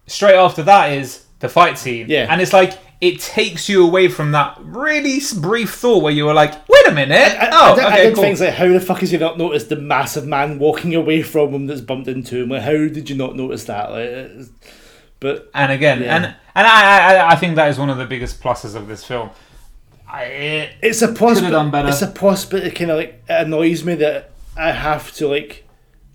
straight after that is the fight scene. Yeah. and it's like it takes you away from that really brief thought where you were like, wait a minute, I, oh, I, did, I okay, did cool. things like how the fuck has he not noticed the massive man walking away from him that's bumped into him? Like how did you not notice that? Like, but and again, Yeah. and and I, I I think that is one of the biggest pluses of this film. I, it, it's a done better. It's a possibility. Kind of like it annoys me that I have to like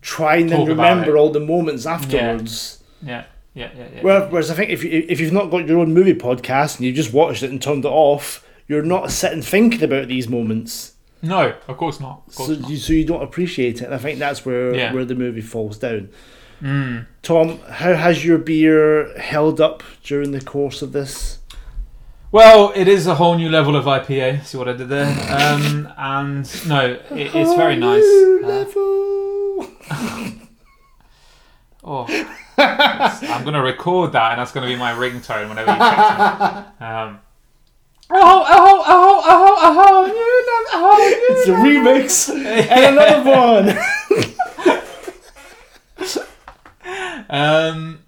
try and then Talk remember all the moments afterwards. yeah, yeah, yeah, yeah. Whereas, whereas I think if you if you've not got your own movie podcast and you just watched it and turned it off, you're not sitting thinking about these moments. no, of course not. Of course so not. you so you don't appreciate it. And I think that's where Yeah. where the movie falls down. Mm. Tom, how has your beer held up during the course of this? Well, it is a whole new level of IPA. See what I did there? Um, and no, it, it's very nice. Uh, oh, I'm gonna record that, and that's gonna be my ringtone whenever you text me. Um, oh, oh, oh, oh, oh, you love, oh, you It's a remix and another one. Um,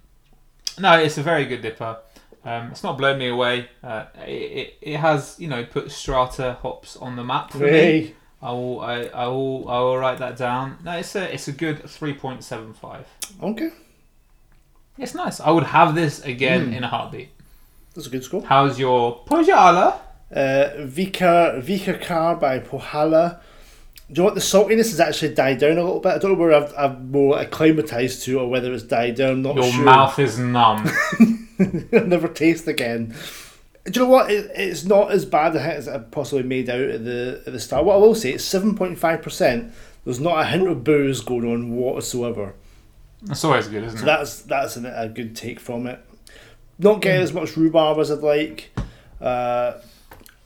no, it's a very good DIPA. Um, it's not blown me away. Uh, it, it, it has, you know, put strata hops on the map for me. I will, I, I will, I will write that down. No, it's a, it's a good three point seven five. Okay, It's nice. I would have this Hmm. again in a heartbeat. that's a good score. How's your Põhjala? Uh, Vika Vika Car by Põhjala. Do you know what the saltiness has actually died down a little bit? I don't know where I've, I've more acclimatized to or whether it's died down. I'm not Your sure. mouth is numb. I'll never taste again. Do you know what? It, it's not as bad a hit as I possibly made out at the at the start. What I will say, it's seven point five percent. There's not a hint of booze going on whatsoever. That's always good, isn't it? So it? that's that's a, a good take from it. Not getting as much rhubarb as I'd like. Uh,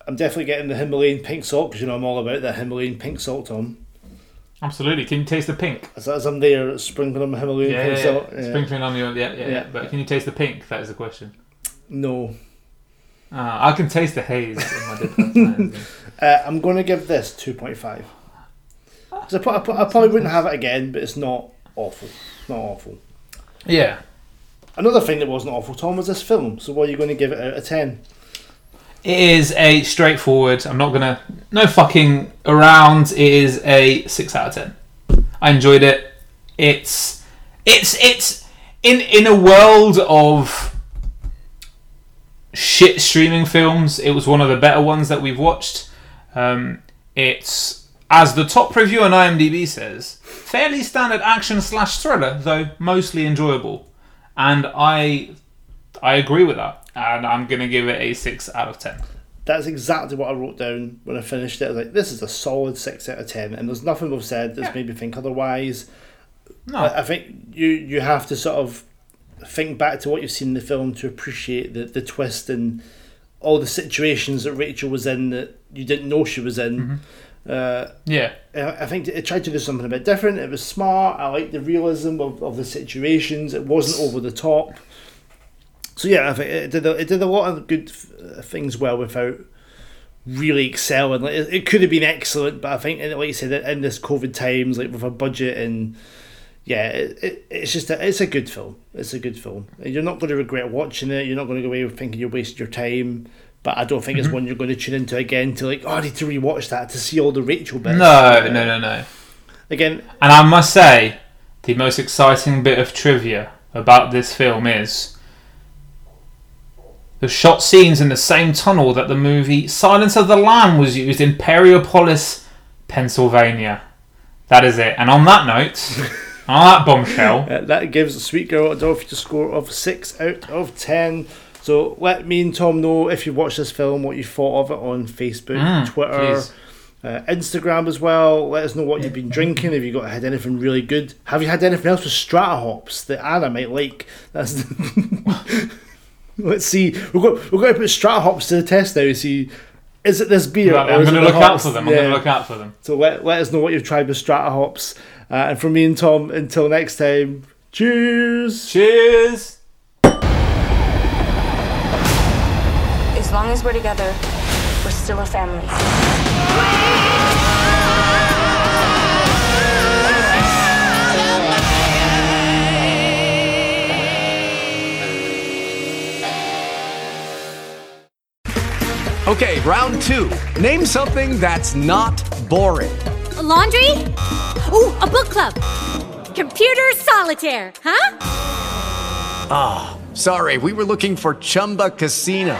I'm definitely getting the Himalayan pink salt because you know I'm all about the Himalayan pink salt, Tom. Absolutely. Can you taste the pink? As, as I'm there sprinkling on my Himalayan Yeah, pink yeah, salt. yeah. Sprinkling on your yeah, yeah, yeah. But can you taste the pink? That is the question. No. Uh, I can taste the haze in my. Uh, I'm going to give this 2.5. 'Cause I, pro- I, pro- I probably wouldn't have it again, but it's not awful. Not awful. yeah. Another thing that wasn't awful, Tom, was this film. So what are you going to give it out of 10? It is a straightforward. I'm not gonna no fucking around. It is a six out of ten. I enjoyed it. It's it's it's in in a world of shit streaming films. It was one of the better ones that we've watched. Um, it's as the top review on IMDb says, fairly standard action slash thriller, though mostly enjoyable. And I I agree with that, and I'm gonna give it a six out of ten. That's exactly what I wrote down when I finished it. I was like, this is a solid 6 out of 10, and there's nothing we've said that's Yeah. made me think otherwise. No, I I think you you have to sort of think back to what you've seen in the film to appreciate the, the twist and all the situations that Rachel was in that you didn't know she was in. Mm-hmm. Uh, yeah, I I think it tried to do something a bit different. It was smart. I liked the realism of, of the situations. It wasn't over the top. So yeah, I think it did a, it did a lot of good uh, things well without really excelling. Like it, it could have been excellent, but I think like you said in this COVID times, like with a budget and yeah, it, it, it's just a, it's a good film. It's a good film. You're not going to regret watching it. You're not going to go away thinking you wasted your time. But I don't think it's one you're going to tune into again to like, oh, I need to rewatch that to see all the Rachel bits. no, no, no, no. Again, And I must say, the most exciting bit of trivia about this film is the shot scenes in the same tunnel that the movie Silence of the Lamb was used in Perryopolis, Pennsylvania. That is it. And on that note, on that bombshell, Uh, that gives a Sweet Girl a Dorothy a score of 6 out of 10. So let me and Tom know if you watched this film, what you thought of it on Facebook, Mm, Twitter, uh, Instagram as well. Let us know what you've been drinking. Have you got had anything really good? Have you had anything else with strata hops that Anna might like? That's Let's see. We're going, we're going to put strata hops to the test now. See, is it this beer? Right, I'm going to the look out for them. I'm Yeah. going to look out for them. So let, let us know what you've tried with strata hops. Uh, and from me and Tom, until next time, cheers. Cheers. As long as we're together, we're still a family. Okay, round two. Name something that's not boring. A laundry? Ooh, a book club. Computer solitaire, huh? Ah, sorry, we were looking for Chumba Casino.